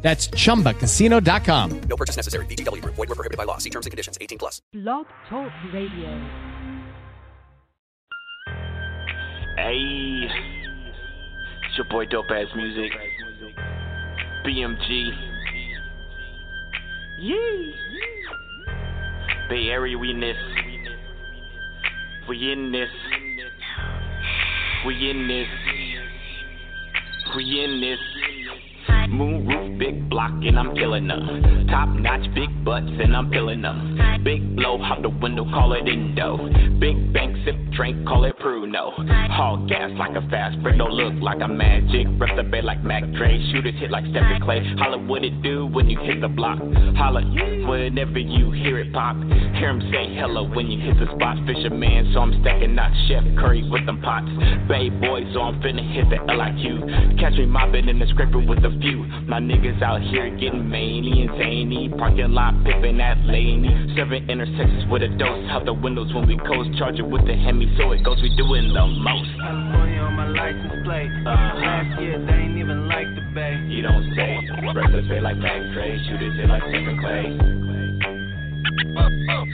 That's chumbacasino.com. No purchase necessary. VGW Group. Void were prohibited by law. See terms and conditions. 18 plus. Blog Talk Radio. Hey, it's your boy Dope Ass Music, BMG. Yee. Bay Area, we in this. We in this. We in this. We in this. Moon roof, big block, and I'm killing them. Top notch, big butts, and I'm filling them. Big blow out the window, call it Indo. Big bank, sip, drink, call it Pruno. Haul gas like a fast break, no look like a magic. Rep the bay like Mac Dre, shooters hit like Steph and Klay. Holla what it do when you hit the block. Holla whenever you hear it pop. Hear him say hello when you hit the spot. Fisherman, so I'm stacking not Chef Curry with them pots. Bay boy, so I'm finna hit the LIQ. Catch me mobbing in the scraper with a few. My niggas out here getting many and zany. Parking lot pippin' at Laney. Serving intersections with a dose. Out the windows when we coast. Charge it with the Hemi, so it goes. We doing the most. California on my license plate. Uh-huh. Last year they ain't even like the bay. You don't say. Breakfast bay like Mac Dre. Shooters hit like Steph and Klay.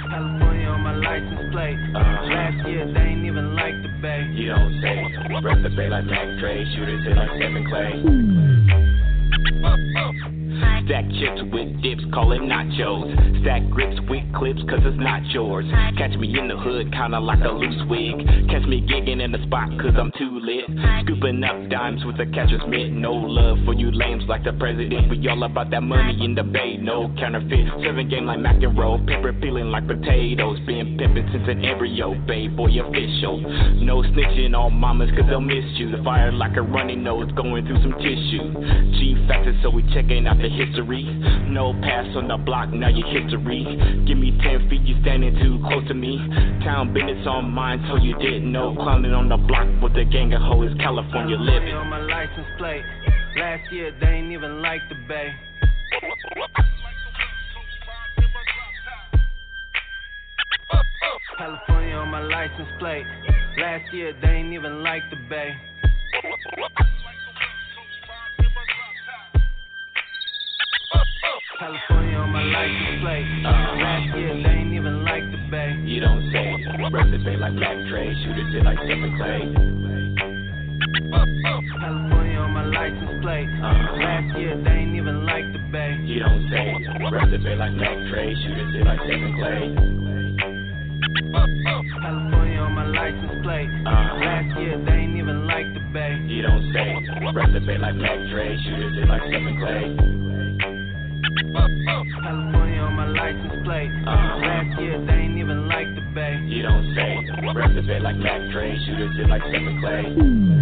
California on my license plate. Uh-huh. Last year they ain't even like the bay. You don't say. Breakfast bay like Mac Dre. Shooters hit like Steph and Klay. Hmm. Stack chips with dips, call it nachos. Stack grips with clips, cause it's not yours. Catch me in the hood, kinda like a loose wig. Catch me gigging in the spot, cause I'm too lit. Scooping up dimes with a catcher's mitt. No love for you lames like the president. We all about that money in the bay, no counterfeit. Serving game like mac and roll, paper peeling like potatoes. Been pimping since an embryo, bay boy official. No snitching on mamas, cause they'll miss you. The fire like a runny nose, going through some tissue. G factor, so we checking out the history. No pass on the block, now your history. Give me 10 feet, you standing too close to me. Town business on mine, so you didn't know. Clowning on the block with a gang of hoes, California living. on my license plate. Last year they ain't even like the bay. California on my license plate. Last year they ain't even like the bay. California on my license plate. Last year they ain't even like the bay. You don't say. Breakfast bay like Mac Dre. Shooters hit like Steph and Klay. California on my license plate. Last year they ain't even like the bay. You don't say. Breakfast bay like Mac Dre. Shooters hit like Steph and Klay. California on my license plate. Last year they ain't even like the bay. You don't say. Breakfast bay like Mac Dre. Shooters hit like Steph and Klay. California on my license plate. Last year they ain't even like the bay. You don't say. Breakfast bay like Mac Dre. Shooters hit like Steph and Klay.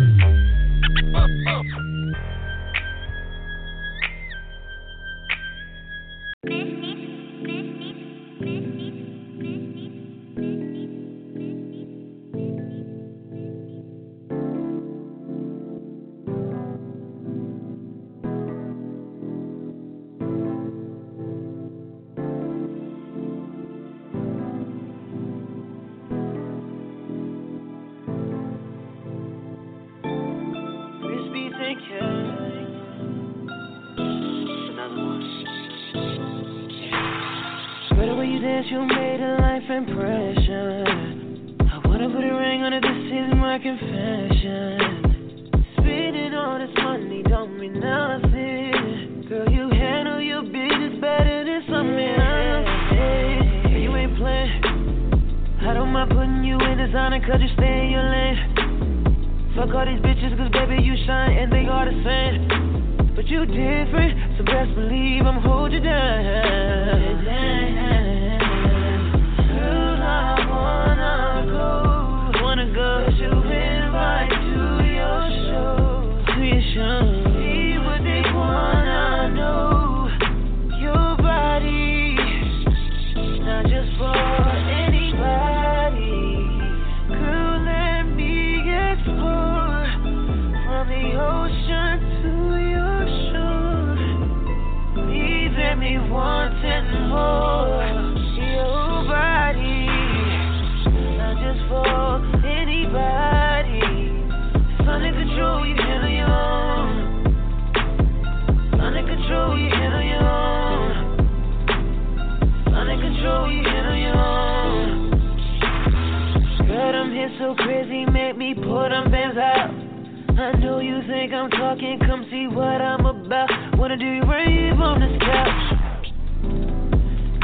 I know you think I'm talking, come see what I'm about. Wanna do you rave on this couch?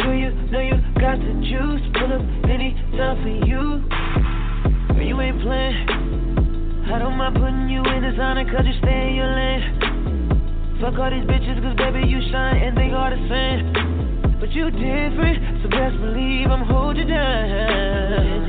Do you know you got the juice? Pull up anytime for you. But you ain't playing. I don't mind putting you in the zone cause you stay in your lane. Fuck all these bitches cause baby you shine and they all the same. But you different, so best believe I'm holding down.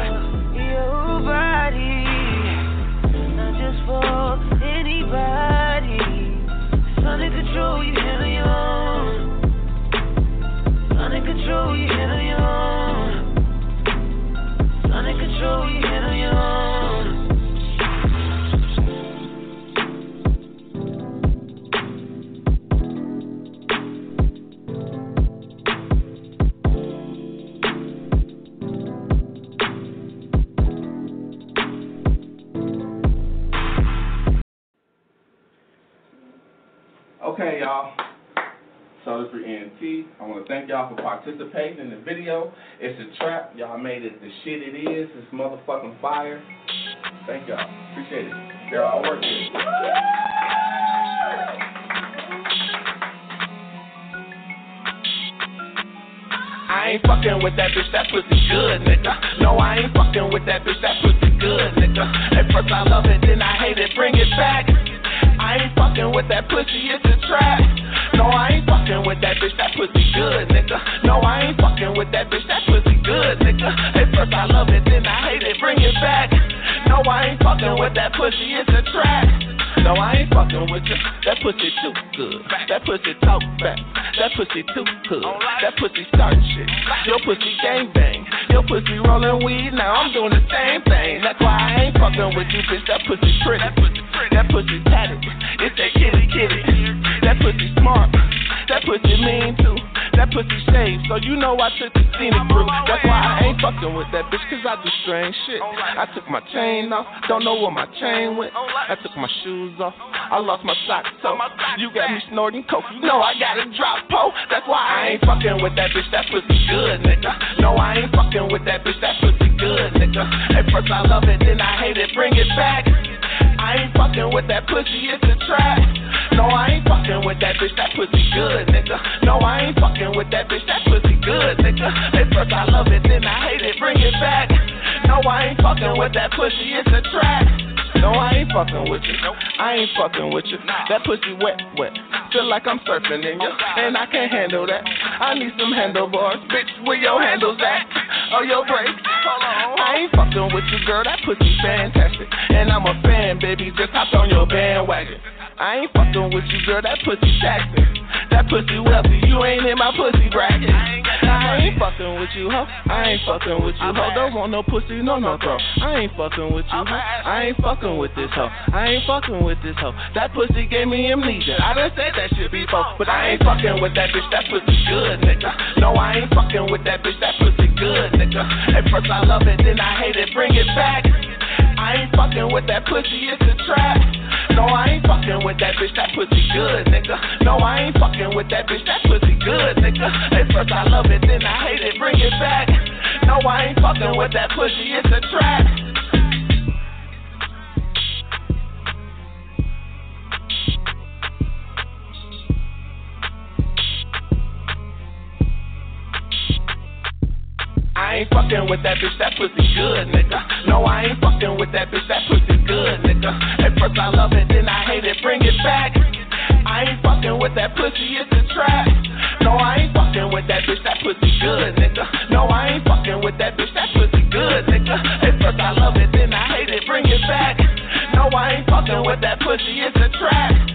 Okay, y'all. So this is ENT. I want to thank y'all for participating in the video. It's a trap. Y'all made it the shit it is. It's motherfucking fire. Thank y'all. Appreciate it. They're all working. I ain't fucking with that bitch, that pussy good, nigga. No, I ain't fucking with that bitch, that pussy good, nigga. At first I love it, then I hate it, bring it back. I ain't fucking with that pussy, it's a trap. No, I ain't fucking with that bitch, that pussy good, nigga. No, I ain't fucking with that bitch, that pussy good, nigga. At first I love it, then I hate it, bring it back. No, I ain't fucking with that pussy, it's a trap. No, I ain't fucking with you. That pussy too good. That pussy talk back. That pussy too good. That pussy start shit. Your pussy gang bang. Your pussy rolling weed. Now I'm doing the same thing. That's why I ain't fucking with you, bitch. That pussy pretty. That pussy tatted. It's that kitty kitty. That pussy smart. That pussy mean too. That pussy safe. So you know I took the scenic route. That's why I ain't fucking with that bitch. Cause I do strange shit. I took my chain off. Don't know where my chain went. I took my shoes off. I lost my socks. So you got me snorting coke. You know I got a drop po. That's why I ain't fucking with that bitch. That pussy good, nigga. No, I ain't fucking with that bitch. That pussy good, nigga. At first I love it, then I hate it. Bring it back. I ain't fucking with that pussy, it's a trap. No, I ain't fucking with that bitch, that pussy good, nigga. No, I ain't fucking with that bitch, that pussy good, nigga. At first I love it, then I hate it, bring it back. No, I ain't fucking with that pussy, it's a trap. No, I ain't fucking with you. I ain't fucking with you. That pussy wet, wet. Feel like I'm surfing in you, and I can't handle that. I need some handlebars, bitch. Where your handles at? Oh, your brakes. I ain't fucking with you, girl. That pussy fantastic, and I'm a fan, baby. Just hopped on your bandwagon. I ain't fucking with you, girl. That pussy taxing. That pussy wealthy. You ain't in my pussy bracket. I ain't fucking with you, ho. I ain't fucking with you, ho. Don't want no pussy, no no throw. I ain't fucking with you, ho. I ain't fucking with this hoe. I ain't fucking with this hoe. That pussy gave me amnesia. I done said that shit before, but I ain't fucking with that bitch. That pussy good, nigga. No, I ain't fucking with that bitch. That pussy good, nigga. At first I love it, then I hate it. Bring it back. I ain't fucking with that pussy. It's a trap. No, I ain't fucking with that bitch. That pussy good, nigga. No, I ain't fucking with that bitch. That pussy good, nigga. At first I love it, then I hate it. Bring it back. No, I ain't fucking with that pussy. It's a trap. Ain't fucking with that bitch, that pussy good, nigga. No, I ain't fucking with that bitch, that pussy good, nigga. At first I love it, then I hate it, bring it back. I ain't fucking with that pussy, it's a trap. No, I ain't fucking with that bitch, that pussy good, nigga. No, I ain't fucking with that bitch, that pussy good, nigga. At first I love it, then I hate it, bring it back. No, I ain't fucking with that pussy, it's a trap.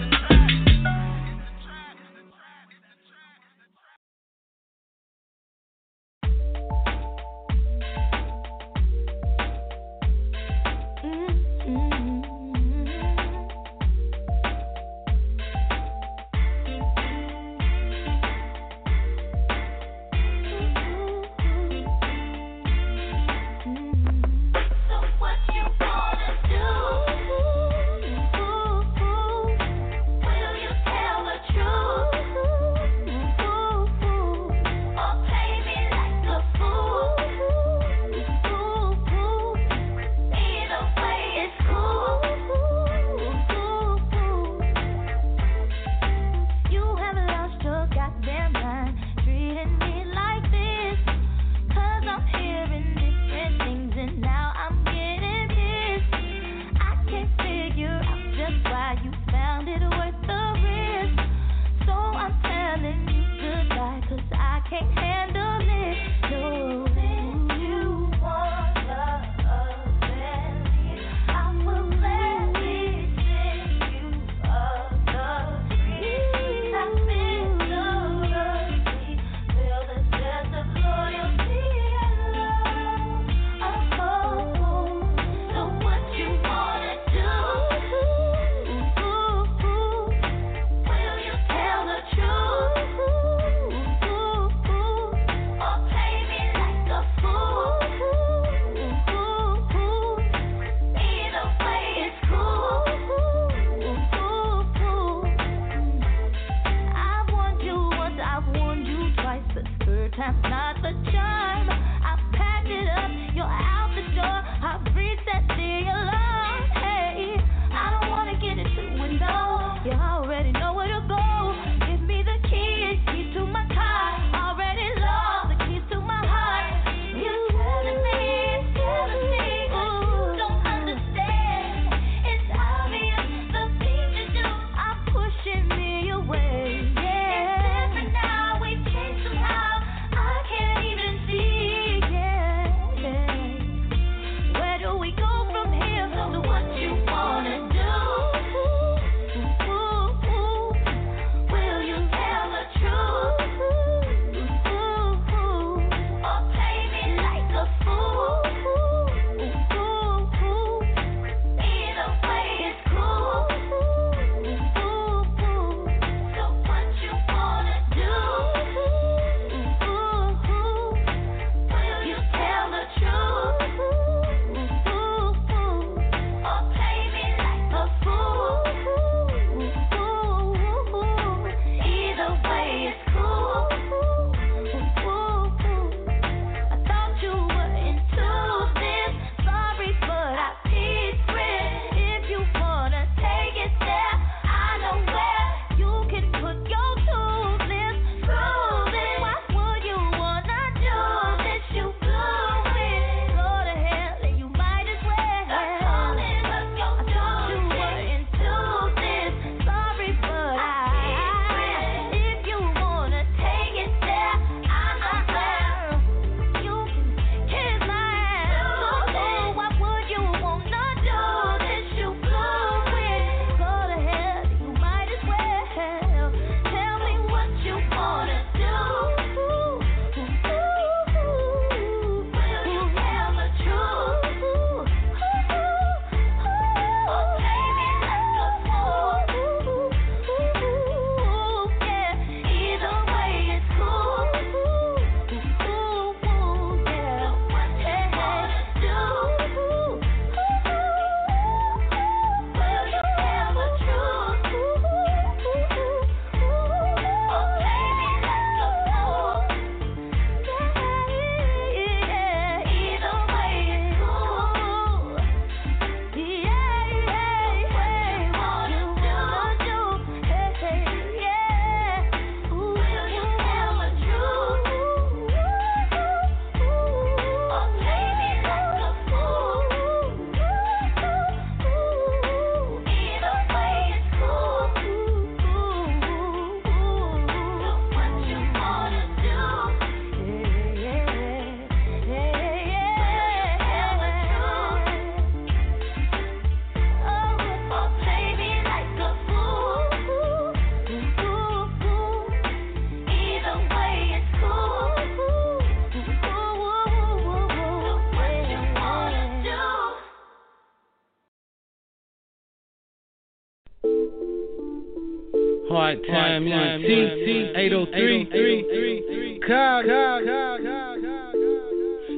Part time MC 803 Call, call, call, call,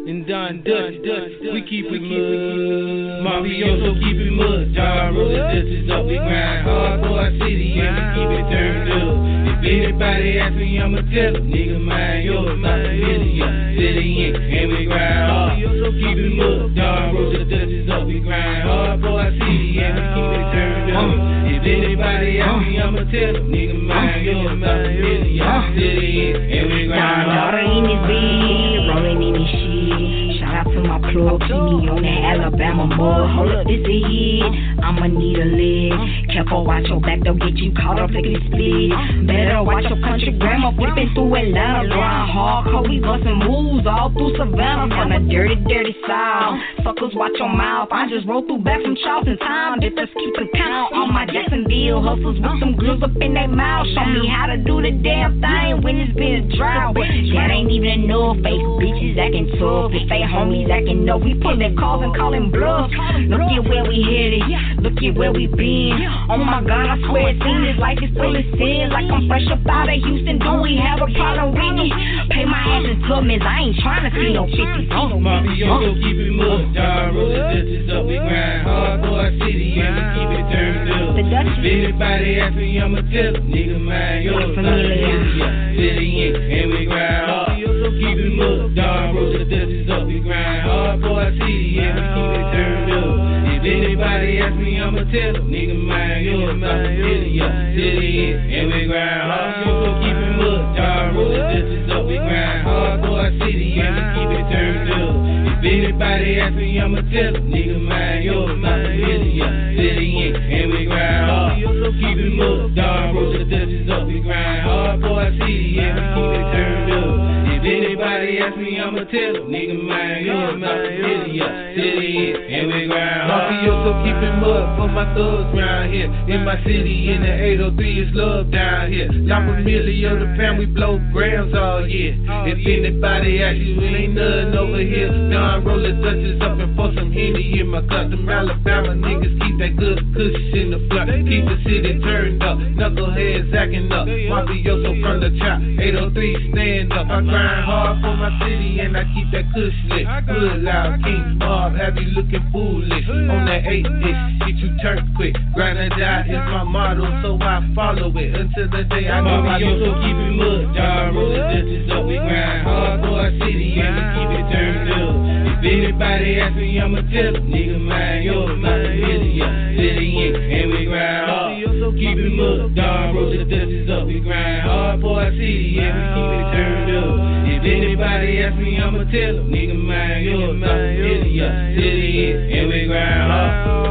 and Don Dutch, we keep it mud. Mafioso keep it mud. John roll the dust up, we grind hard for our city and we keep it turned up. If anybody ask me, I'ma tell them, nigga, mind yours, a million. City in, and we grind hard. Keep it mud. John anybody ask me, I'ma tell them, nigga, mind yours, not a million. City and we grind hard. In his bed, rolling in his shit. Shout out to my plug, see me on that Alabama mud. Hold up, this a hit. I'ma need a leg. Careful, watch your back, don't get you caught up in split. Better watch your country grandma flipping through Atlanta. Grind hardcore, we bustin' moves all through Savannah. From a dirty, dirty south. Suckers, watch your mouth. I just rolled through back from Charleston Town. Just us keep it count on my Jacksonville hustlers with some grills up in their mouth. Show me how to do the damn thing when it's been a drought. That ain't even enough. Fake bitches acting tough. They homies acting up, we pulling calls and calling bluffs. Look at where we headed. At where we been. Oh my God, I swear it seems like it's full of sin. Like I'm fresh up out of Houston. Do we have a problem with it? Pay my ass in clubmans. I ain't trying to see no 50s. Oh, Mafioso keep it mud. John roll the dust up, we grind hard for our city and we keep it turned up. The Dutch If anybody ask me, I'ma tell them, nigga, mind yours, a million. City and we grind hard. Keep it mud. Anybody ask me, I'ma tell them, nigga, mind yours, not a million. City in, and we grind hard. Keep it mud. John roll the dust up, we grind hard for our city and we keep it turned up. If anybody ask me, I'ma tell 803, is love down here. La Familia, the pound, we blow grams all year. If anybody asks you, ain't nothing over here. Don roller touches up and pour some Henny in my cup. Them Alabama niggas keep that good cushion in the block. Keep the city turned up. Knuckleheads acting up. Mafioso from the top. 803, stand up. I grind hard for my city and I keep that cush until the day I go. Mafioso keep it mud. John the ditches up. We grind hard our city and we keep it turned up. If anybody ask me, I'ma tell them, nigga, mind yours, a million. City in, and we grind hard. Keep it mud. John the ditches up. We grind hard for our city and we keep it turned up. If anybody ask me, I'ma tell them, nigga, mind yours, a million. City in, and we grind hard.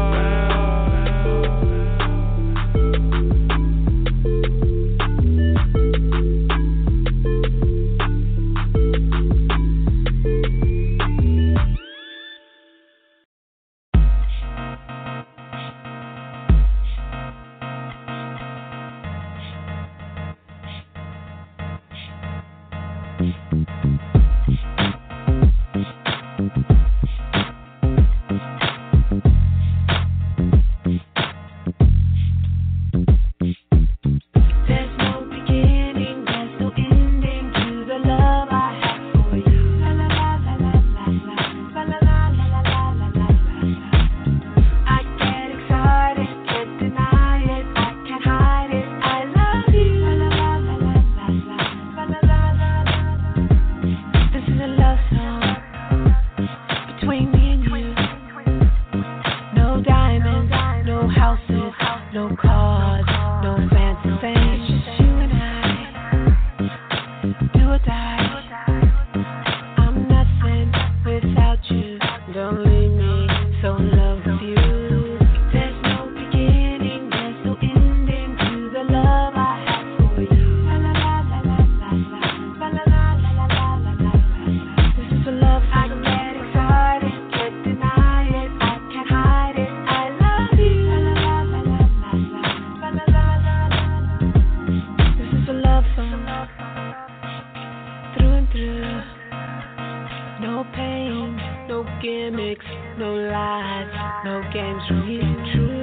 no games we can choose.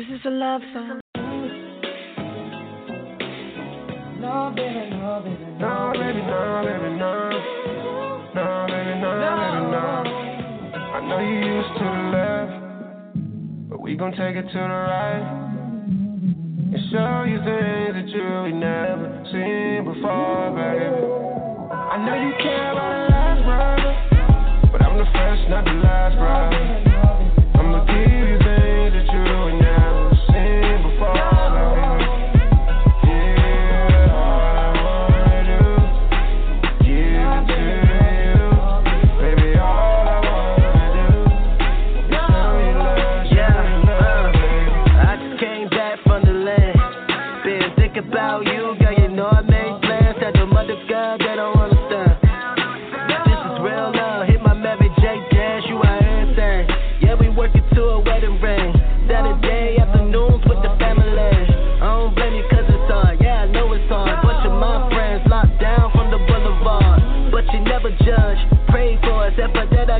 This is a love song. No, baby, no, baby, no, baby, no, baby, no. No, baby, no, baby, no. I know you used to the but we gon' take it to the right. And show you things that you really never seen before, baby. I know you care about the last brother, but I'm the first, not the last brother.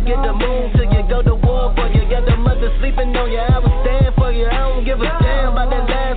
Get the moon till you go to war for you. Got the mother sleeping on you. I will stand for you. I don't give a damn about that last.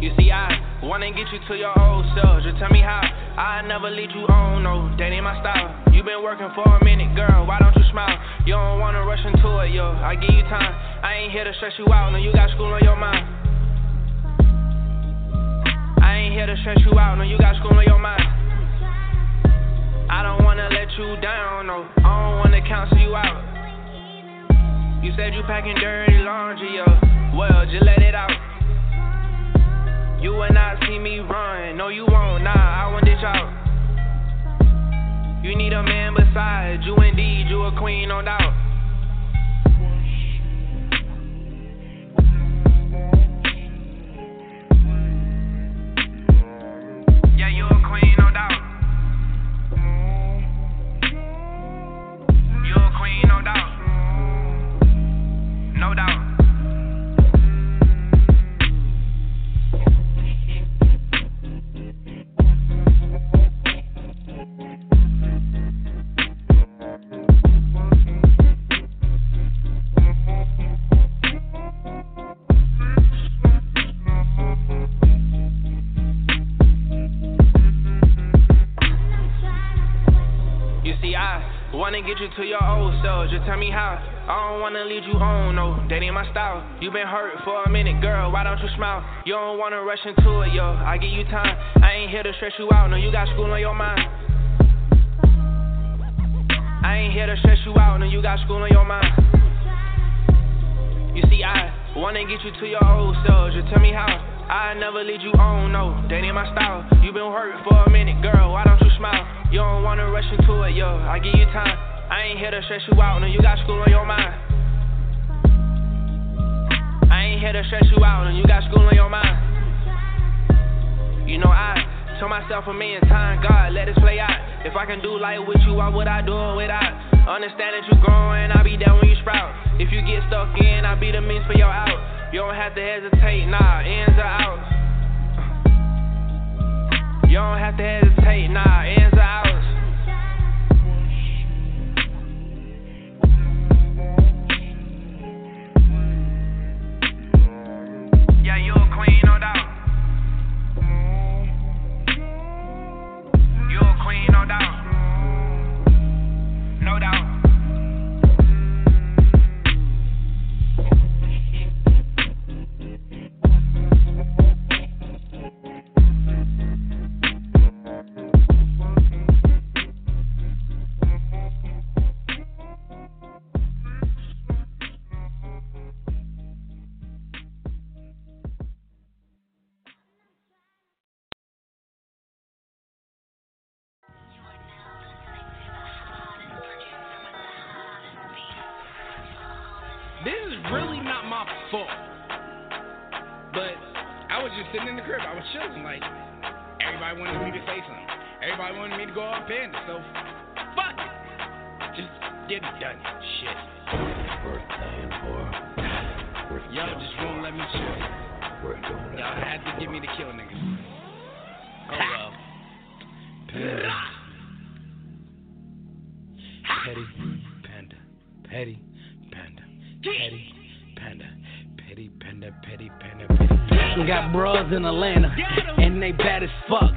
You see, I wanna get you to your old self. Just tell me how. I never lead you on, no, that ain't my style. You been working for a minute, girl. Why don't you smile? You don't wanna rush into it, yo. I give you time. I ain't here to stress you out, no, you got school on your mind. I ain't here to stress you out, no, you got school on your mind. I don't wanna let you down, no, I don't wanna counsel you out. You said you packing dirty laundry, yo, well, just let it out. You will not see me run, no, you won't, nah, I won't ditch out. You need a man beside you, indeed, you a queen, no doubt. You to your old self. Just tell me how. I don't wanna lead you on, no. That ain't my style. You been hurt for a minute, girl. Why don't you smile? You don't wanna rush into it, yo. I give you time. I ain't here to stress you out. No, you got school on your mind. I ain't here to stress you out. No, you got school on your mind. You see, I wanna get you to your old self. Just tell me how. I never lead you on, no. That ain't my style. You been hurt for a minute, girl. Why don't you smile? You don't wanna rush into it, yo. I give you time. I ain't here to stress you out. No, you got school on your mind. I ain't here to stress you out. No, you got school on your mind. You know I told myself a million times, God, let this play out. If I can do life with you, why would I do it without? Understand that you're growing, I'll be there when you sprout. If you get stuck in, I'll be the means for your out. You don't have to hesitate, nah, ins or outs. You don't have to hesitate, nah, ins or outs. Get it done. Shit. for Y'all just won't let me chill. Y'all had to give me the kill niggas. Oh well. Petty panda. Petty panda. Petty panda. Petty panda. Petty panda. Petty Got bras in Atlanta, and they bad as fuck.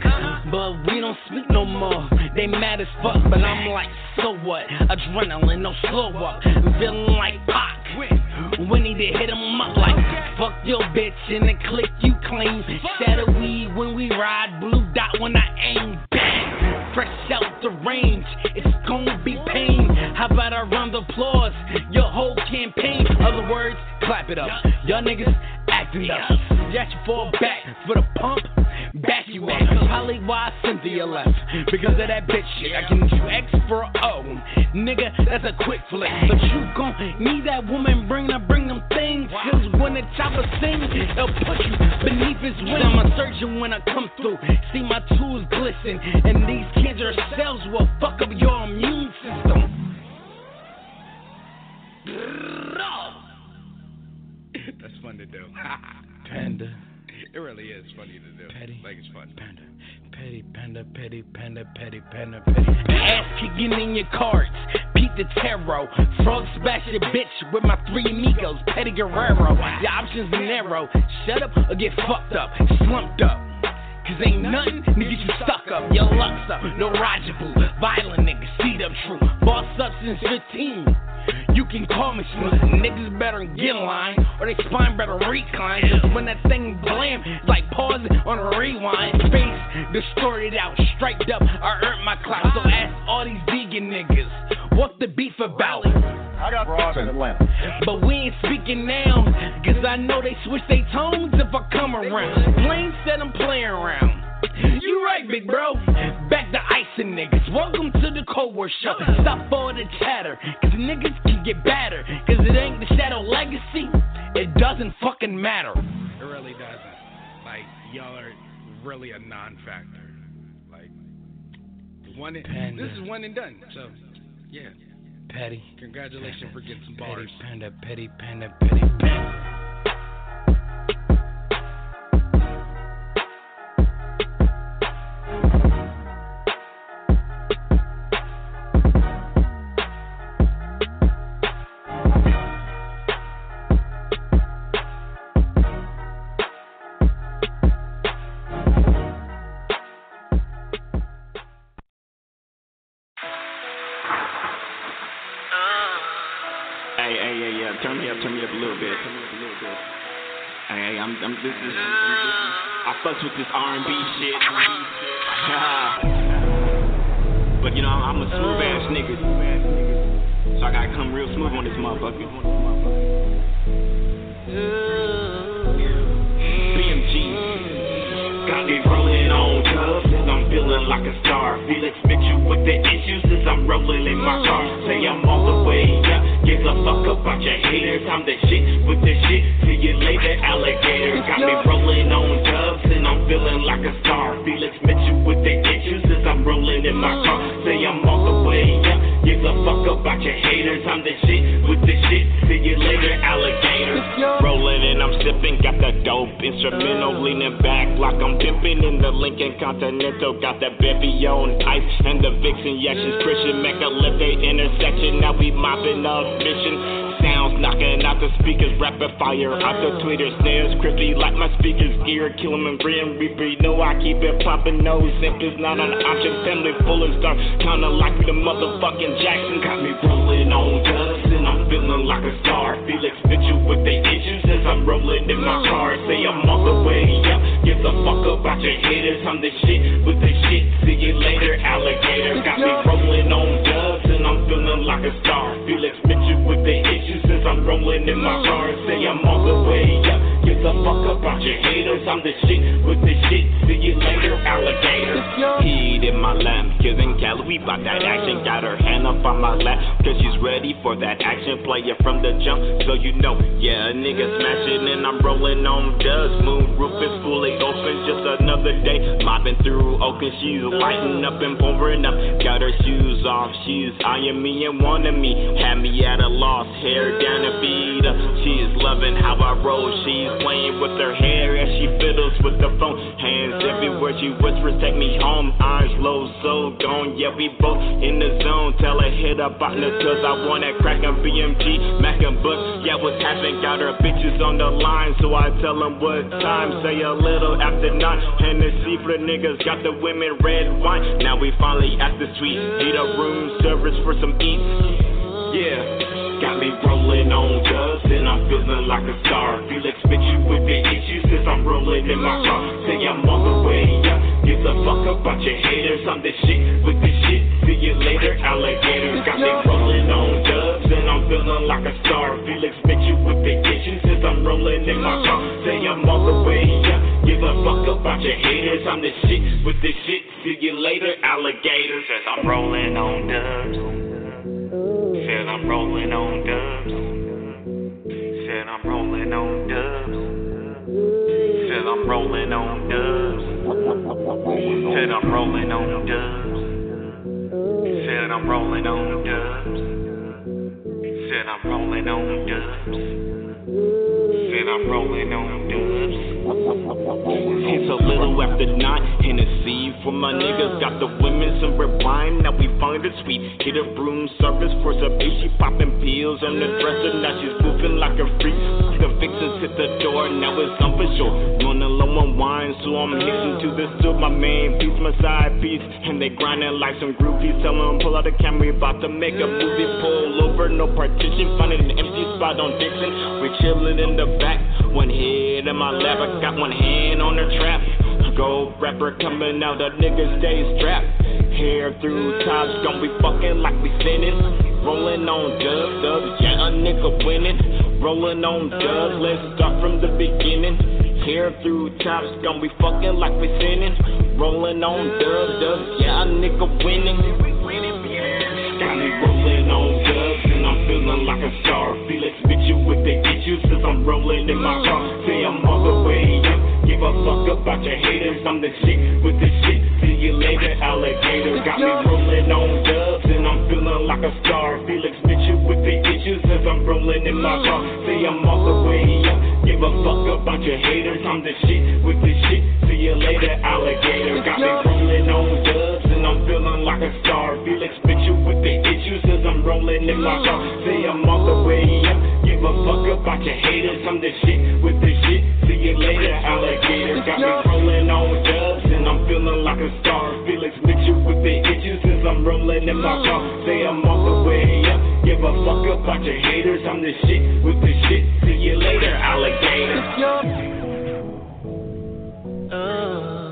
But we don't speak no more. They mad as fuck, but I'm like, so what? Adrenaline, no slow walk. Feeling like Pac. We need to hit 'em up like, fuck your bitch in the click you claim. Shadow weed when we ride, blue dot when I aim. Bang! Fresh out the range, it's gonna be pain. How about a round of applause? Your whole campaign. Other words, clap it up. Y'all niggas acting up. Got you fall back for the pump. Back you up. Probably why Cynthia left. Because of that bitch shit. I can do X for O. Nigga, that's a quick flick. But you gon' need that woman, bring her, bring them things. Cause when the chopper sings, they'll put you beneath his wing. I'm a surgeon when I come through. See my tools glisten. And these cancer cells will fuck up your immune system. Fun to do. Panda. It really is funny to do. Petty. Like it's fun. Panda. Petty panda, petty panda, petty panda, petty. Ass kicking in your cards. Pete the Tarot. Frog smash your bitch with my three amigos. Petty Guerrero. Your options narrow. Shut up or get fucked up. Slumped up. Cause ain't nothing to get you stuck up. Your luck's up. No Roger Boo. Violent nigga. Seed up true. Boss up since 15. You can call me smooth. Niggas better get in line or they spine better recline. When that thing blam, it's like it on a rewind. Face distorted out, striped up. I earned my clout. So ask all these vegan niggas, what the beef about? I got broads in Atlanta. But we ain't speaking now, cause I know they switch their tones if I come around. Plain said I'm playing around. You right, big bro. Back to icing niggas. Welcome to the Cold War show. Stop all the chatter, cause niggas can get better. Cause it ain't the Shadow Legacy. It doesn't fucking matter. It really doesn't. Like y'all are really a non-factor. Like one. And, this is one and done. So yeah. Petty. Congratulations for getting some bars. Panda, petty, panda, petty, panda. I'm, this is, I fucks with this R&B shit. but you know, I'm a smooth uh. ass nigga, so I gotta come real smooth on this motherfucker. BMG got me rolling feeling like a star. Felix you with the issues as I'm rolling in my car. Say I'm all the way up. Give a fuck up about your haters. I'm the shit with the shit. See you later, alligator. Got me rolling on dubs and I'm feeling like a star. Felix you with the issues as I'm rolling in my car. Say I'm all the way up. Give a fuck up about your haters. I'm the shit with the shit. See you later, alligator. Rolling and I'm sipping. Got dope instrumental leaning back like I'm pimping in the Lincoln Continental. Got the bevy on ice and the Vixen. Yeah, she's Christian. Mecca left the intersection. Now we mopping up mission. Sounds knocking out the speakers, rapid fire out the Twitter snares, crispy like my speakers, gear, kill 'em and grim reaper. You know I keep it popping, no simp is not an option. Family full of stars, kinda like the motherfucking Jackson. Got me rolling on dust and I'm feeling like a star. Felix Mitchell with the issues as I'm rolling in my car. Say I'm on the way up, give a fuck up about your haters. I'm the shit with the shit. See you later, alligator. Got me rolling on dubs and I'm feeling like a star. Felix Mitchell with the issues I'm rolling in my car. and Say I'm on the way up. Give a fuck up, about your haters. I'm the shit with the shit. See you later, alligator. Heat in my lamp, giving. We bout that action. Got her hand up on my lap. Cause she's ready for that action. Player from the jump. So you know, yeah, a nigga smashing and I'm rolling on dust. Moon roof is fully open. Just another day. Mopping through Oakland. She's lighting up and pouring up. Got her shoes off. She's eyeing me and wanting me. Had me at a loss. Hair down and feet up. She's loving how I roll. She's playing with her hair as she fiddles with the phone. Hands everywhere she whispers, take me home. Eyes low, so gone. Yeah, we both in the zone. Tell her hit up partners, cause I want that crack crackin' BMG, Mac and Buck. Yeah, what's happening? Got her bitches on the line, so I tell them what time. Say a little after nine. Hennessy for the niggas, got the women red wine. Now we finally at the suite. Need a room service for some eats. Yeah. Got me rolling on dubs and I'm feeling like a star. Felix mix you with the issues as I'm rolling in my car. Say I'm on the way up. Give a fuck about your haters. I'm the shit with the shit. See you later, alligator. Got me rolling on dubs and I'm feeling like a star. Felix mix you with the issues as I'm rolling in my car. Say I'm on the way up. Give a fuck about your haters. I'm the shit with the shit. See you later, alligator. Says I'm rolling on dubs. Said I'm rolling on dubs. Said I'm rolling on dubs. Said I'm rolling on dubs. Said I'm rolling on dubs. Said I'm rolling on dubs. Said I'm rolling on dubs. Said I'm rolling on dubs. It's a little after nine. Hennessy for my niggas. Got the women some red wine. Now we find it sweet. Hit a room service for some bitch. She popping pills on the dresser. Now she's moving like a freak. The fixers hit the door. Now it's on for sure. Running low on wine, so I'm hitting to this to my main piece, my side piece. And they grinding like some groupies. Tell them pull out the camera. we About to make a movie. Pull over, no partition. Finding an empty spot on Dixon. We chilling in the back. One head in my lap. I got one hand on the trap. Gold rapper coming out, the nigga stay strapped. Hair through tops, don't be fucking like we sinning. Rolling on dubs, dubs, yeah, a nigga winning. Rolling on dubs, let's start from the beginning. Hair through tops, gon' be fucking like we sinning. Rolling on dubs, dubs, yeah, a nigga winning. Got me rolling on feeling like a star. Felix bitch you with the issues, cause I'm rolling in my car. Say I'm all mm. the way up. Give a fuck about your haters, I'm the shit with the shit. See you later, alligator. Got me rolling on dubs, and I'm feeling like a star. Felix bitch you with the issues, cause I'm rolling in my car. Say I'm all the way up. Give a fuck about your haters, I'm the shit with the rolling in my car. Say I'm the way up. Give a fuck about your haters, I'm the shit with the shit. See you later, alligator. Got me rolling on dubs, and I'm feeling like a star. Felix bitch you with the cause I'm rolling in my car. Say I'm the way up. Give a fuck about your haters, I'm the shit with the shit. See you later, alligator. Uh.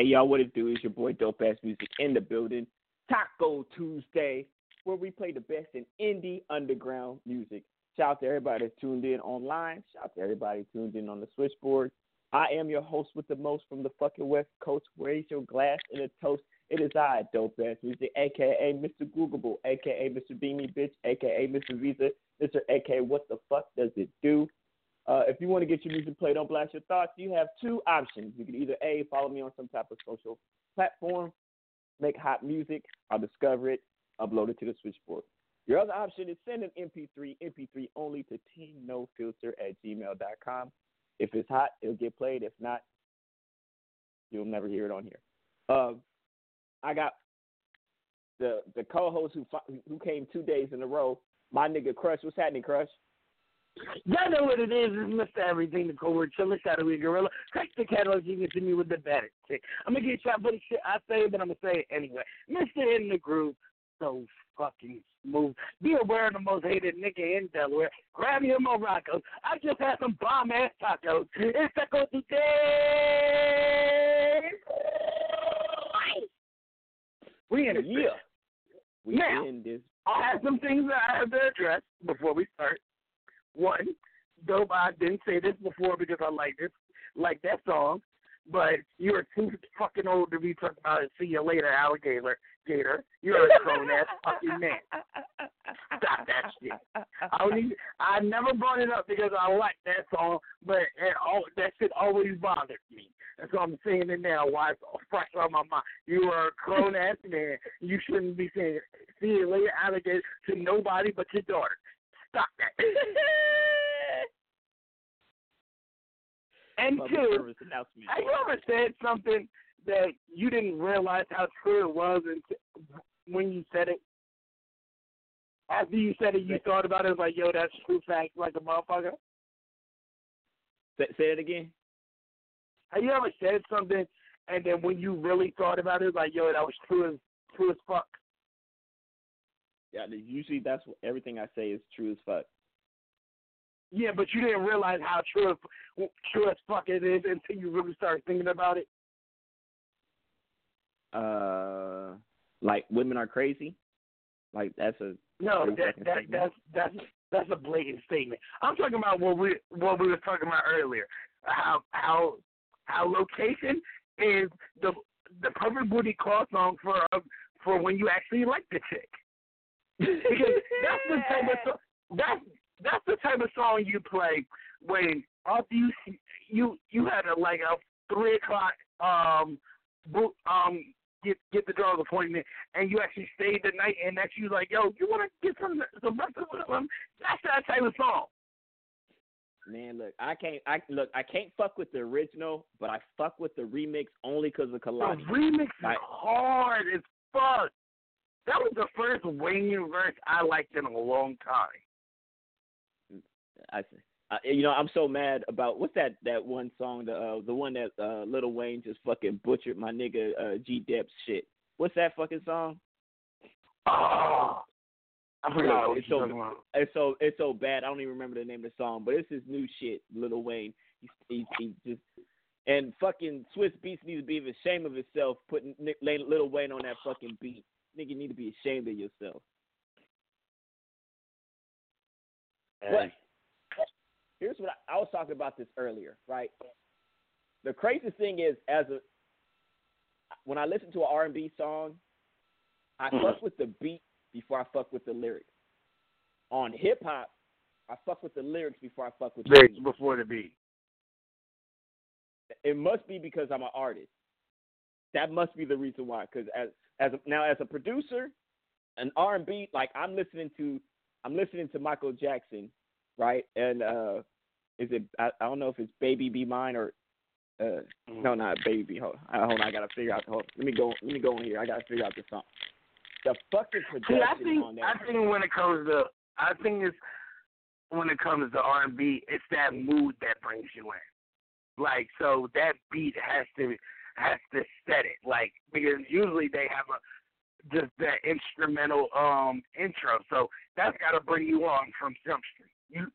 Hey y'all, what it do is your boy Dope Ass Music in the building. Taco Tuesday, where we play the best in indie underground music. Shout out to everybody that's tuned in online. Shout out to everybody tuned in on the switchboard. I am your host with the most from the fucking West Coast. Raise your glass in a toast. It is I, Dope Ass Music, aka Mr. Googleable, aka Mr. Beanie Bitch, aka Mr. Visa, Mr. AK. What the fuck does it do? Uh, if you want to get your music played on Blast Your Thoughts, you have two options. You can either A, follow me on some type of social platform, make hot music, I'll discover it, upload it to the switchboard. Your other option is send an MP3, MP3 only to teamnofilter at gmail.com. If it's hot, it'll get played. If not, you'll never hear it on here. Um, I got the the co-host who who came two days in a row. My nigga Crush, what's happening, Crush? Y'all know what it is. It's Mr. Everything, the covert chiller, shadowy gorilla. Crack the catalog, you can see me with the better chick. I'm gonna get shot for the shit I say, but I'm gonna say it anyway. Mr. In the groove, so fucking smooth. Be aware of the most hated nigga in Delaware. Grab your Morocco's. I just had some bomb ass tacos. It's Taco today. We in a Yeah. We Now, in this. I have some things that I have to address before we start. One, dope. I didn't say this before because I like this, like that song. But you're too fucking old to be talking about it. See you later, alligator. Gator, you're a grown ass fucking man. Stop that shit. I only, I never brought it up because I like that song, but it all that shit always bothered me. And so I'm saying it now. Why it's fresh on my mind? You are a grown ass man. You shouldn't be saying see you later, alligator to nobody but your daughter. And Public two, have you ever said something that you didn't realize how true it was until, when you said it? After you said it, you thought about it, it was like, yo, that's true fact, like a motherfucker. Say, say it again. Have you ever said something and then when you really thought about it, it was like, yo, that was true as true as fuck? Yeah, usually that's what, everything I say is true as fuck. Yeah, but you didn't realize how true as, true as fuck it is until you really started thinking about it. Uh, like women are crazy. Like that's a No, that, that statement. that's that's that's a blatant statement. I'm talking about what we what we were talking about earlier. How how how location is the the perfect booty call song for uh, for when you actually like the chick. Because that's the type of that's that's the type of song you play when after you you you had a like a three o'clock um boot um get get the dog appointment and you actually stayed the night and that you like yo you want to get some some breakfast with them that's that type of song. Man, look, I can't. I look. I can't fuck with the original, but I fuck with the remix only because of The remix is Like- hard as fuck. That was the first Wayne verse I liked in a long time. I, I, you know, I'm so mad about what's that that one song, the uh, the one that uh, Little Wayne just fucking butchered my nigga uh, G Dep's shit. what's that fucking song? Oh, I forgot what it's so about. it's so it's so bad. I don't even remember the name of the song, but it's his new shit, Lil Wayne. He, he, he just and fucking Swizz Beatz needs to be ashamed of himself putting Nick, Lil Wayne on that fucking beat. Nigga need to be ashamed of yourself. But here's what I, I was talking about this earlier, right? The craziest thing is, as a when I listen to an R and B song, I mm-hmm. fuck with the beat before I fuck with the lyrics. On hip hop, I fuck with the lyrics before I fuck with the Lyrics beat. before the beat. It must be because I'm an artist. That must be the reason why. Because as as a, now as a producer, an R and B like I'm listening to I'm listening to Michael Jackson, right? And uh is it I, I don't know if it's Baby Be Mine or uh no not Baby Be hold on, hold on I gotta figure out the hold let me go let me go in here I gotta figure out the song. The fucking See, production I think on that. I think when it comes to I think it's when it comes to R and B, it's that mood that brings you in. Like so, that beat has to has to set it. Like because usually they have a just that instrumental um intro, so that's got to bring you on from Jump Street. You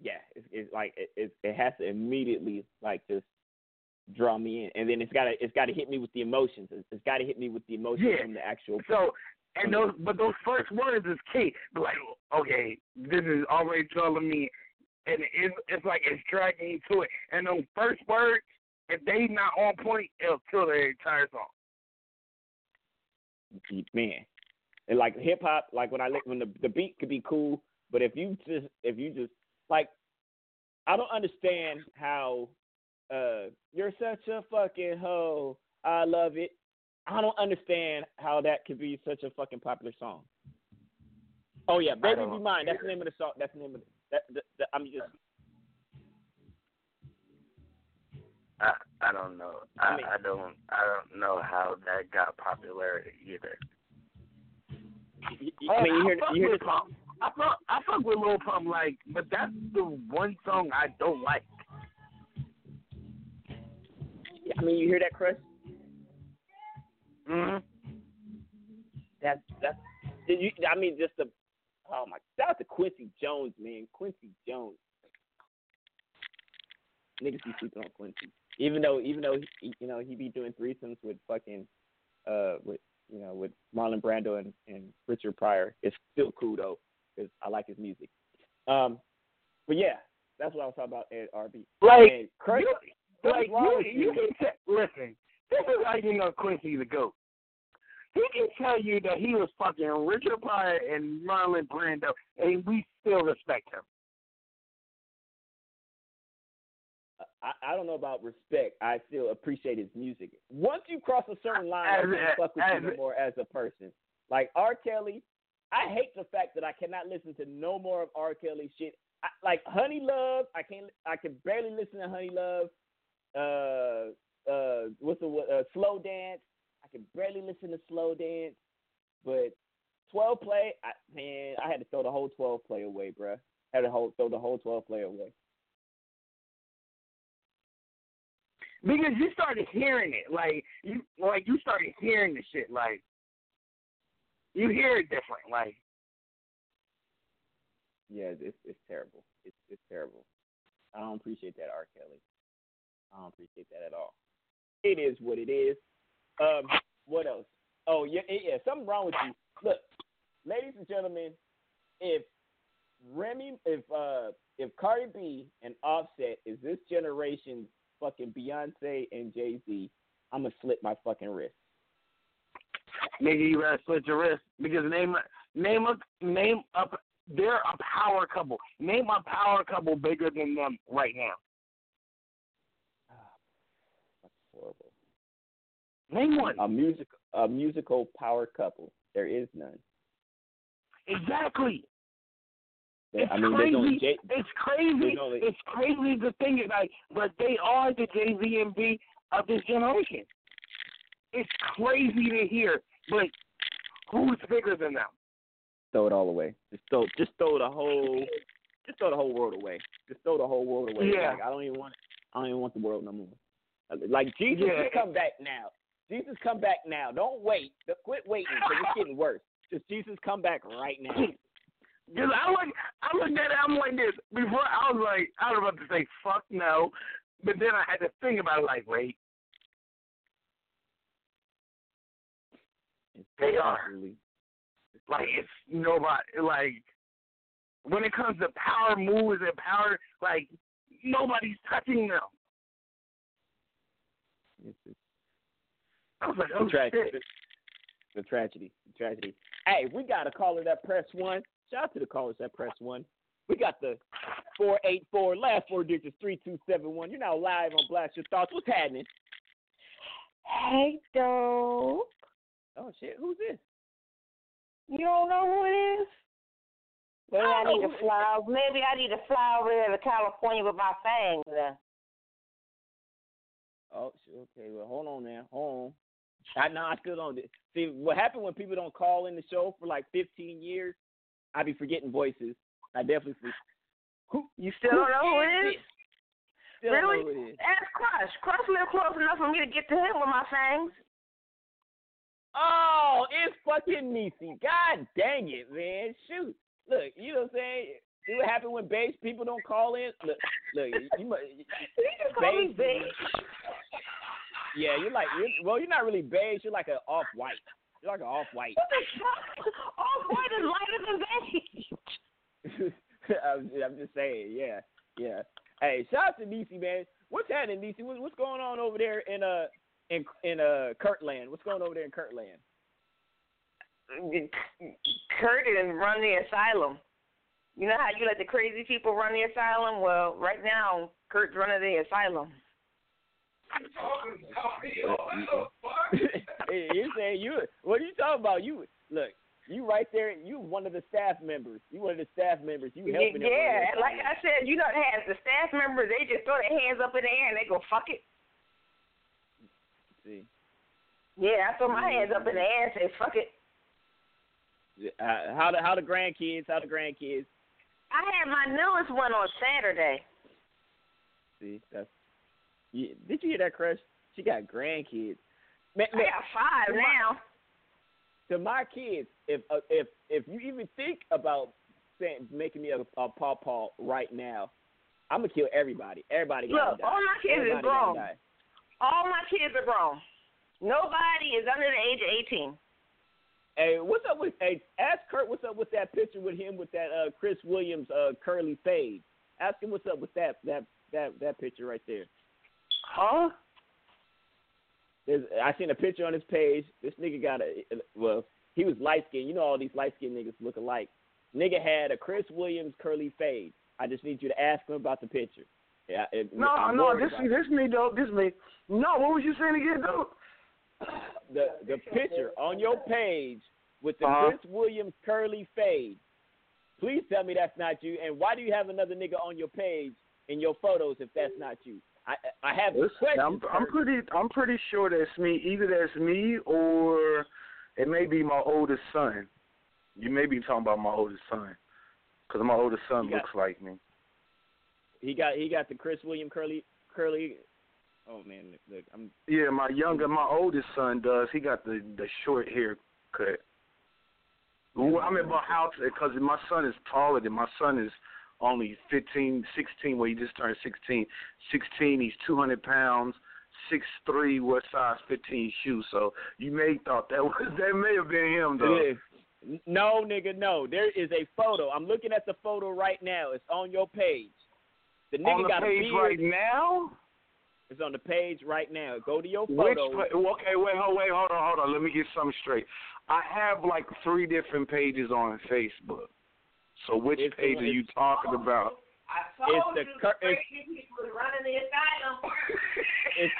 yeah, it's, it's like it, it it has to immediately like just draw me in, and then it's gotta it's gotta hit me with the emotions. It's, it's gotta hit me with the emotions Yeah. from the actual. So and those but those first words is key. Like okay, this is already drawing me, and it's it's like it's dragging you to it. And those first words, if they not on point, it'll kill the entire song. man. And like hip hop, like when I when the the beat could be cool, but if you just if you just like, I don't understand how uh you're such a fucking hoe. I love it. I don't understand how that could be such a fucking popular song. Oh yeah, baby be mine. That's the name of the song. That's the name of the, that. The, the, I'm just I I don't know. I, I don't I don't know how that got popularity either. I mean, you hear fuck you hear with the Pump. I fuck I fuck with Lil Pump like, but that's the one song I don't like. I mean, you hear that, Chris? hmm That's that's. Did you? I mean, just the. Oh my! Shout out to Quincy Jones, man. Quincy Jones. Niggas be sleeping on Quincy. Even though, even though he, you know he be doing threesomes with fucking, uh, with you know with Marlon Brando and, and Richard Pryor, it's still cool though because I like his music. Um, but yeah, that's what I was talking about at RB. Like, Chris, you, like wrong you, you can te- listen. This is how you know Quincy the goat. He can tell you that he was fucking Richard Pryor and Marlon Brando, and we still respect him. I, I don't know about respect. I still appreciate his music. Once you cross a certain line, I As- can't fuck with you no more as a person. Like R. Kelly, I hate the fact that I cannot listen to no more of R. Kelly shit. I, like Honey Love, I can't. I can barely listen to Honey Love. Uh, uh, what's the what, uh, Slow Dance? I can barely listen to Slow Dance. But Twelve Play, I, man, I had to throw the whole Twelve Play away, bruh. Had to whole, throw the whole Twelve Play away. Because you started hearing it, like you, like you started hearing the shit, like you hear it different, like Yeah, it's it's terrible. It's it's terrible. I don't appreciate that, R. Kelly. I don't appreciate that at all. It is what it is. Um, what else? Oh yeah, yeah, something wrong with you. Look, ladies and gentlemen, if Remy, if uh, if Cardi B and Offset is this generation's fucking Beyonce and Jay Z, I'm gonna slit my fucking wrist. nigga, you gotta slit your wrist. Because name name a name up, they're a power couple. Name a power couple bigger than them right now. Ah, that's horrible. Name one. A music a musical power couple. There is none. Exactly. It's I mean, crazy. Jay. it's crazy. It's crazy to think it like, but they are the Jay Z and B of this generation. It's crazy to hear, but who's bigger than them? throw it all away. Just throw, just throw the whole, just throw the whole world away. Just throw the whole world away. Yeah. Like, I don't even want, I don't even want the world no more. Like Jesus, Yeah. come back now. Jesus, come back now. Don't wait. Quit waiting because it's getting worse. Just Jesus, come back right now. Because I look, I looked at it, I'm like this. Before I was like, I was about to say fuck no, but then I had to think about it. Like, wait, they are. Like it's nobody. Like when it comes to power moves and power, like nobody's touching them. I was like, oh the tragedy. shit. The tragedy. The tragedy. Hey, we got to call caller that press one. Shout out to the callers that press one. We got the four eight four last four digits three two seven one. You're now live on Blast Your Thoughts. What's happening? Hey, dope. Oh shit, who's this? You don't know who it is? Maybe I, don't need to fly. Maybe I need to fly over there to California with my fangs. Then. Oh, shit, okay. Well, hold on now. Hold on. I know I still don't. See, what happened when people don't call in the show for like 15 years? I be forgetting voices. I definitely forget. Who, You still don't know who it is? Still don't really? know who it is. Ask Crush. Crush live close enough for me to get to him with my fangs. Oh, it's fucking Niecy. God dang it, man. Shoot. Look, you know what I'm saying? See what happened when beige people don't call in? Look, look, you, must. mu- You just call me beige. Yeah, you're like, you're, well, you're not really beige. You're like an off white. You're like an off white. What the fuck? All white is lighter than beige. I'm, I'm just saying, yeah, yeah. Hey, shout out to Niecy, man. What's happening, Niecy? What, what's going on over there in uh in in uh Kirtland? What's going over there in Kirtland? Kurt and run the asylum. You know how you let the crazy people run the asylum? Well, right now, Kurt's running the asylum. You saying you? What are you talking about? You look, you right there. You one of the staff members. You one of the staff members. You helping yeah, like. I said, you know, they have the staff members. They just throw their hands up in the air and they go, "Fuck it." See, Yeah, I throw my hands up in the air and say, "Fuck it." uh, how the how the grandkids? How the grandkids? I had my newest one on Saturday. See, that's. You, did you hear that, Crush? She got grandkids. Man, I got five to my- now. to my kids, if uh, if if you even think about saying making me a, a pawpaw right now, I'm gonna kill everybody. Everybody Look, all my kids Everybody gotta grown. All my kids are grown. Nobody is under the age of eighteen. Hey, what's up with? Hey, ask Kurt what's up with that picture with him with that uh Chris Williams uh curly fade. Ask him what's up with that that that that picture right there. Huh? I seen a picture on his page. This nigga got a well, he was light skinned. You know all these light skinned niggas look alike. Nigga had a Chris Williams curly fade. I just need you to ask him about the picture. Yeah, it, No, I'm no, this about this me though. This me. No, what was you saying again, though? the the picture on your page with the Uh-huh. Chris Williams curly fade. Please tell me that's not you. And why do you have another nigga on your page in your photos if that's not you? I I have. I'm, I'm pretty. I'm pretty sure that's me. Either that's me or it may be my oldest son. You may be talking about my oldest son, because my oldest son got- looks like me. He got he got the Chris Williams curly curly. Oh man, look, look I'm Yeah, my younger, my oldest son does. He got the the short haircut. Well, I mean, about how because my son is taller than my son is only 15, 16. Well, he just turned 16. 16. He's 200 pounds. Six three, what size 15 shoes? So you may thought that was that may have been him though. It is. No, nigga, no. There is a photo. I'm looking at the photo right now. It's on your page. The nigga On the got page a beard. right now. It's on the page right now. Go to your photo. pa- okay, wait, hold, wait, hold on, hold on. Let me get something straight. I have like three different pages on Facebook. So which It's page one- are you talking about? I It's told the you cur- the it's- people running the asylum. it's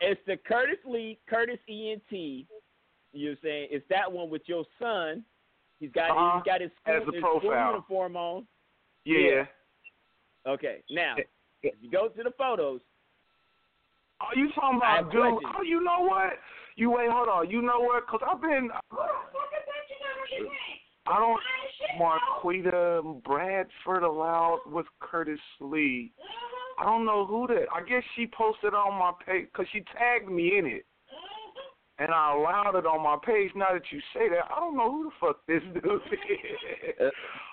it's the Curtis Lee, Curtis ENT. You're saying it's that one with your son. He's got Uh-huh. he's got his As school, the his school profile. uniform on. Yeah. Okay, now if you go to the photos, Are you talking about dude? questions. Oh, you know what? You wait, hold on. You know what? Cause I've been. I don't. Marquita Bradford allowed with Curtis Lee. I don't know who that. I guess she posted on my page because she tagged me in it, and I allowed it on my page. Now that you say that, I don't know who the fuck this dude is.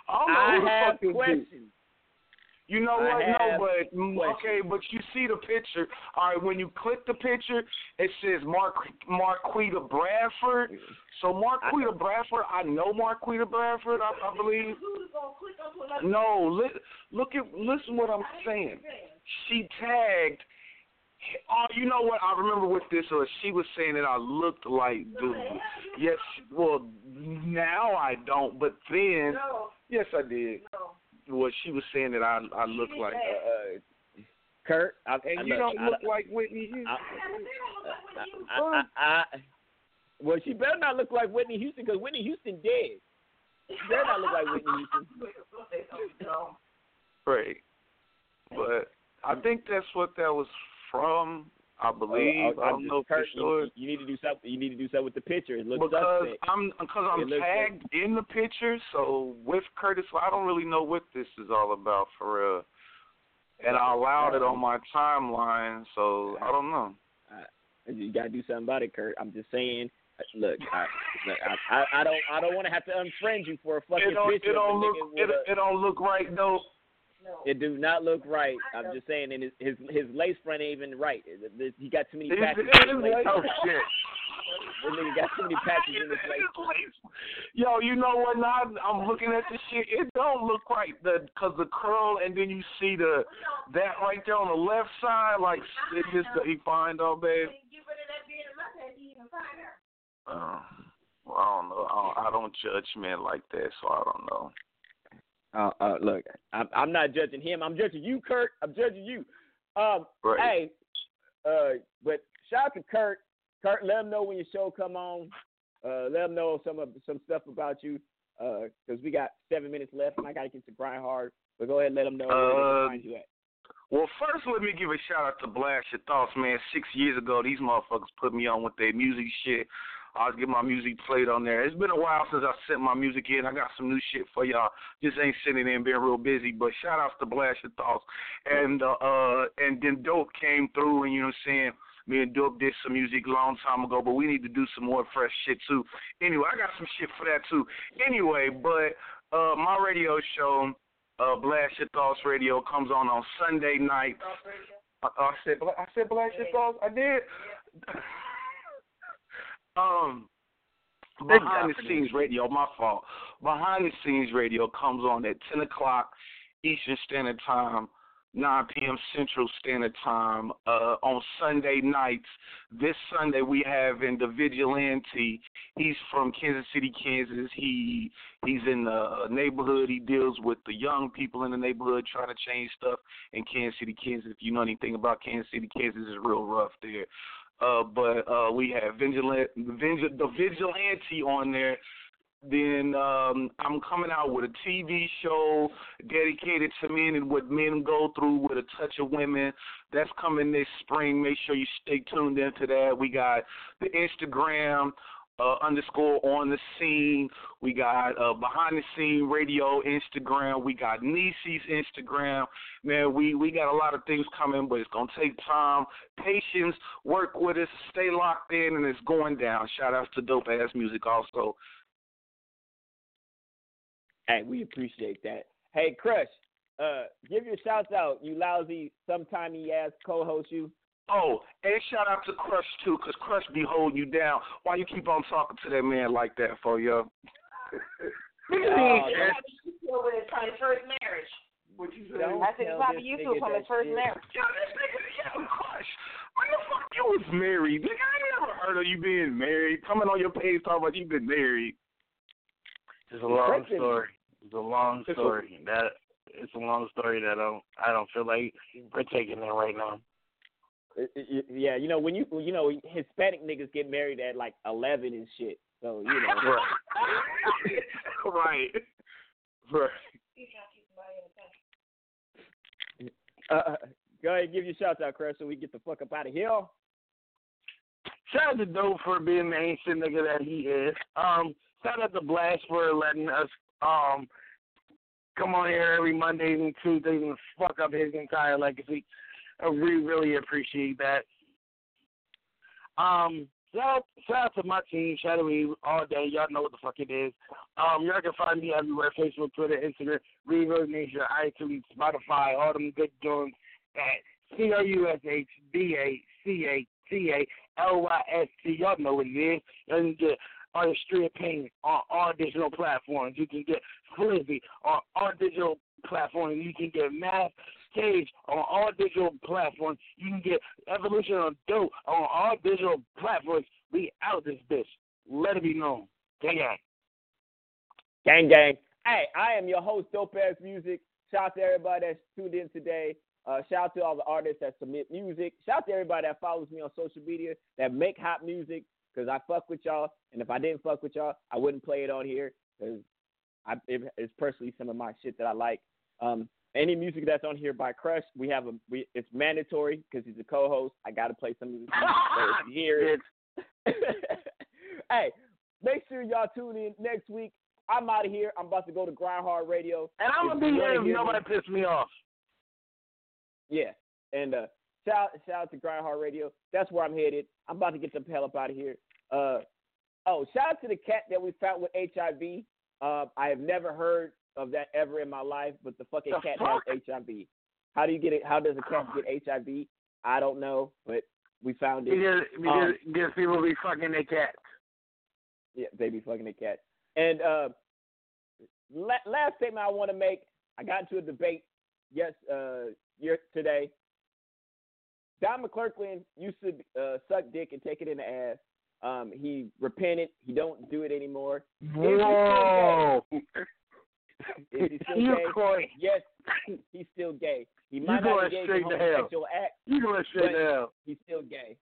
I don't know I who the have fuck questions. dude. You know I what? No, but mm, questions. okay, but you see the picture. All right, when you click the picture, it says Mark Marquita Bradford. So Marquita Bradford, I know Marquita Bradford. I, I believe. No, li- look at listen what I'm saying. She tagged. Oh, you know what? I remember with this or She was saying that I looked like dude. Yes, well now I don't, but then yes I did. Well, she was saying that I I look like. Uh, uh, Kurt, I, And I, you look, don't I- look like Whitney Houston. I, I, I, well, she better not look like Whitney Houston because Whitney Houston dead. She better not look like Whitney Houston. Right. But I think that's what that was from. I believe. Oh, I I'm don't know for sure. You, you need to do something. You need to do something with the picture. It looks because suspect. I'm because I'm tagged in the picture, so with Curtis, I don't really know what this is all about for real. And I allowed it on my timeline, so I don't know. You gotta do something about it, Kurt. I'm just saying. uh, Look, I, look, I, I, I don't, I don't want to have to unfriend you for a fucking It don't picture it don't look it, it don't look right though. It do not look right. I'm just saying, and his his, his lace front ain't even right. He got too many It- patches. it- in his lace. oh shit. This nigga got too many patches in his lace. Yo, you know what? Now I'm looking at the shit. It don't look right. The cause the curl, and then you see the that right there on the left side, like it just he find all bad. Uh, well, I don't know. I don't, I don't judge men like that, so I don't know. Uh, uh, look, I'm, I'm not judging him. I'm judging you, Kurt. I'm judging you. Um, Right. hey, uh, but shout out to Kurt. Kurt, let him know when your show come on. Uh, let him know some of some stuff about you. Uh, cause we got seven minutes left, and I gotta get to grind hard. But go ahead, and let them know where Uh, find you at. Well, first, let me give a shout out to Blast Your Thoughts, man. Six years ago, these motherfuckers put me on with their music shit. I was getting my music played on there. It's been a while since I sent my music in. I got some new shit for y'all. Just ain't sitting in, being real busy. But shout outs to Blast Your Thoughts. And uh, uh and then Dope came through, and you know what I'm saying. Me and Dope did some music a long time ago, but we need to do some more fresh shit too. Anyway, I got some shit for that too. Anyway, but uh my radio show uh, Blast Your Thoughts Radio comes on on Sunday night. I, I said, Bla- I said Blast Your Thoughts. I did. Um, behind the scenes radio. My fault. Behind the scenes radio comes on at ten o'clock Eastern Standard Time. 9 p.m. Central Standard Time uh, on Sunday nights. This Sunday we have in the Vigilante. He's from Kansas City, Kansas. He he's in the neighborhood. He deals with the young people in the neighborhood trying to change stuff in Kansas City, Kansas. If you know anything about Kansas City, Kansas is real rough there. Uh, but uh, we have Vigilant, Vigil, the Vigilante on there. Then um, I'm coming out with a TV show dedicated to men and what men go through with a touch of women. That's coming this spring. Make sure you stay tuned into that. We got the Instagram uh, underscore on the scene. We got uh, behind the scene radio Instagram. We got Niecy's Instagram. Man, we we got a lot of things coming, but it's gonna take time, patience. Work with us, stay locked in, and it's going down. Shout outs to dope ass music also. Hey, we appreciate that. Hey, Crush, uh, give your shouts out, you lousy, sometime ass co-host you. Oh, and shout out to Crush too, cause Crush be holding you down. Why you keep on talking to that man like that for yo? Look at Oh, me. that's- Over his from his first marriage. What you Don't I said tell probably this you nigga from his first shit. marriage. Yo, this nigga, yo, Crush. When the fuck you was married? Nigga, I ain't never heard of you being married. Coming on your page talking about you been married. It's a long Listen. story. It's a long It's a- story. That it's a long story that I don't I don't feel like we're taking it right now. Uh, uh, Yeah, you know when you you know Hispanic niggas get married at like eleven and shit. So you know. right. Right. Uh, go ahead, and give your shout out, Chris, so we get the fuck up out of here. Shout out to Dope for being the ancient nigga that he is. Um, shout out to Blast for letting us um come on here every Mondays and Tuesdays and fuck up his entire legacy. I really, appreciate that. Um, shout out, shout out to my team, Shadowy, all day. Y'all know what the fuck it is. Um, y'all can find me everywhere: Facebook, Twitter, Instagram, Reverb Nation, iTunes, Spotify, all them good joints at C O U S H B A C A T A L Y S T. Y'all know what it is. Y'all can get Artistry Pain on all digital platforms. You can get Flizzy on all digital platforms. You can get Math Stage on all digital platforms. You can get Evolution on Dope on all digital platforms. We out this bitch. Let it be known. Gang gang. Gang gang. Hey, I am your host, Dope Ass Music. Shout out to everybody that's tuned in today. Uh, shout out to all the artists that submit music. Shout out to everybody that follows me on social media that make hot music because I fuck with y'all. And if I didn't fuck with y'all, I wouldn't play it on here because it, it's personally some of my shit that I like. Um, any music that's on here by Crush, we have a we it's mandatory because he's a co-host. I got to play some of his music so if you hear it. hey, make sure y'all tune in next week. I'm out of here. I'm about to go to Grind Hard Radio. And I'm gonna be here if nobody me- piss me off. Yeah, and uh, shout shout out to Grind Hard Radio. That's where I'm headed. I'm about to get the hell up out of here. Uh, oh, shout out to the cat that we found with HIV. Uh, I have never heard of that ever in my life, but the fucking The cat fuck? has HIV. How do you get it? How does a cat get HIV? I don't know, but we found it. Because, because, Um, because people be fucking their cats. yeah, they be fucking the cat. And uh, la- last statement I want to make: I got into a debate yes, uh, year today. Don McClurkin used to uh, suck dick and take it in the ass. Um, he repented. He don't do it anymore. Is he still Whoa. Gay? Is he still You gay? going- Yes, he's still gay. He You might not going engage straight to hell. homosexual act. You going straight to hell. He's still gay.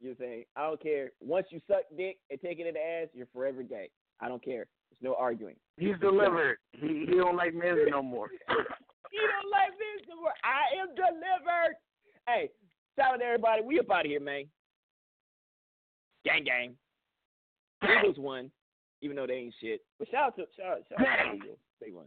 You're saying I don't care. Once you suck dick and take it in the ass, you're forever gay. I don't care. There's no arguing. He's delivered. He, he don't like men no more. You don't like this no more. I am delivered. Hey, shout out to everybody. We up out of here, man. Gang gang. Eagles won, even though they ain't shit. But shout out to shout out, shout out to Eagles. They won.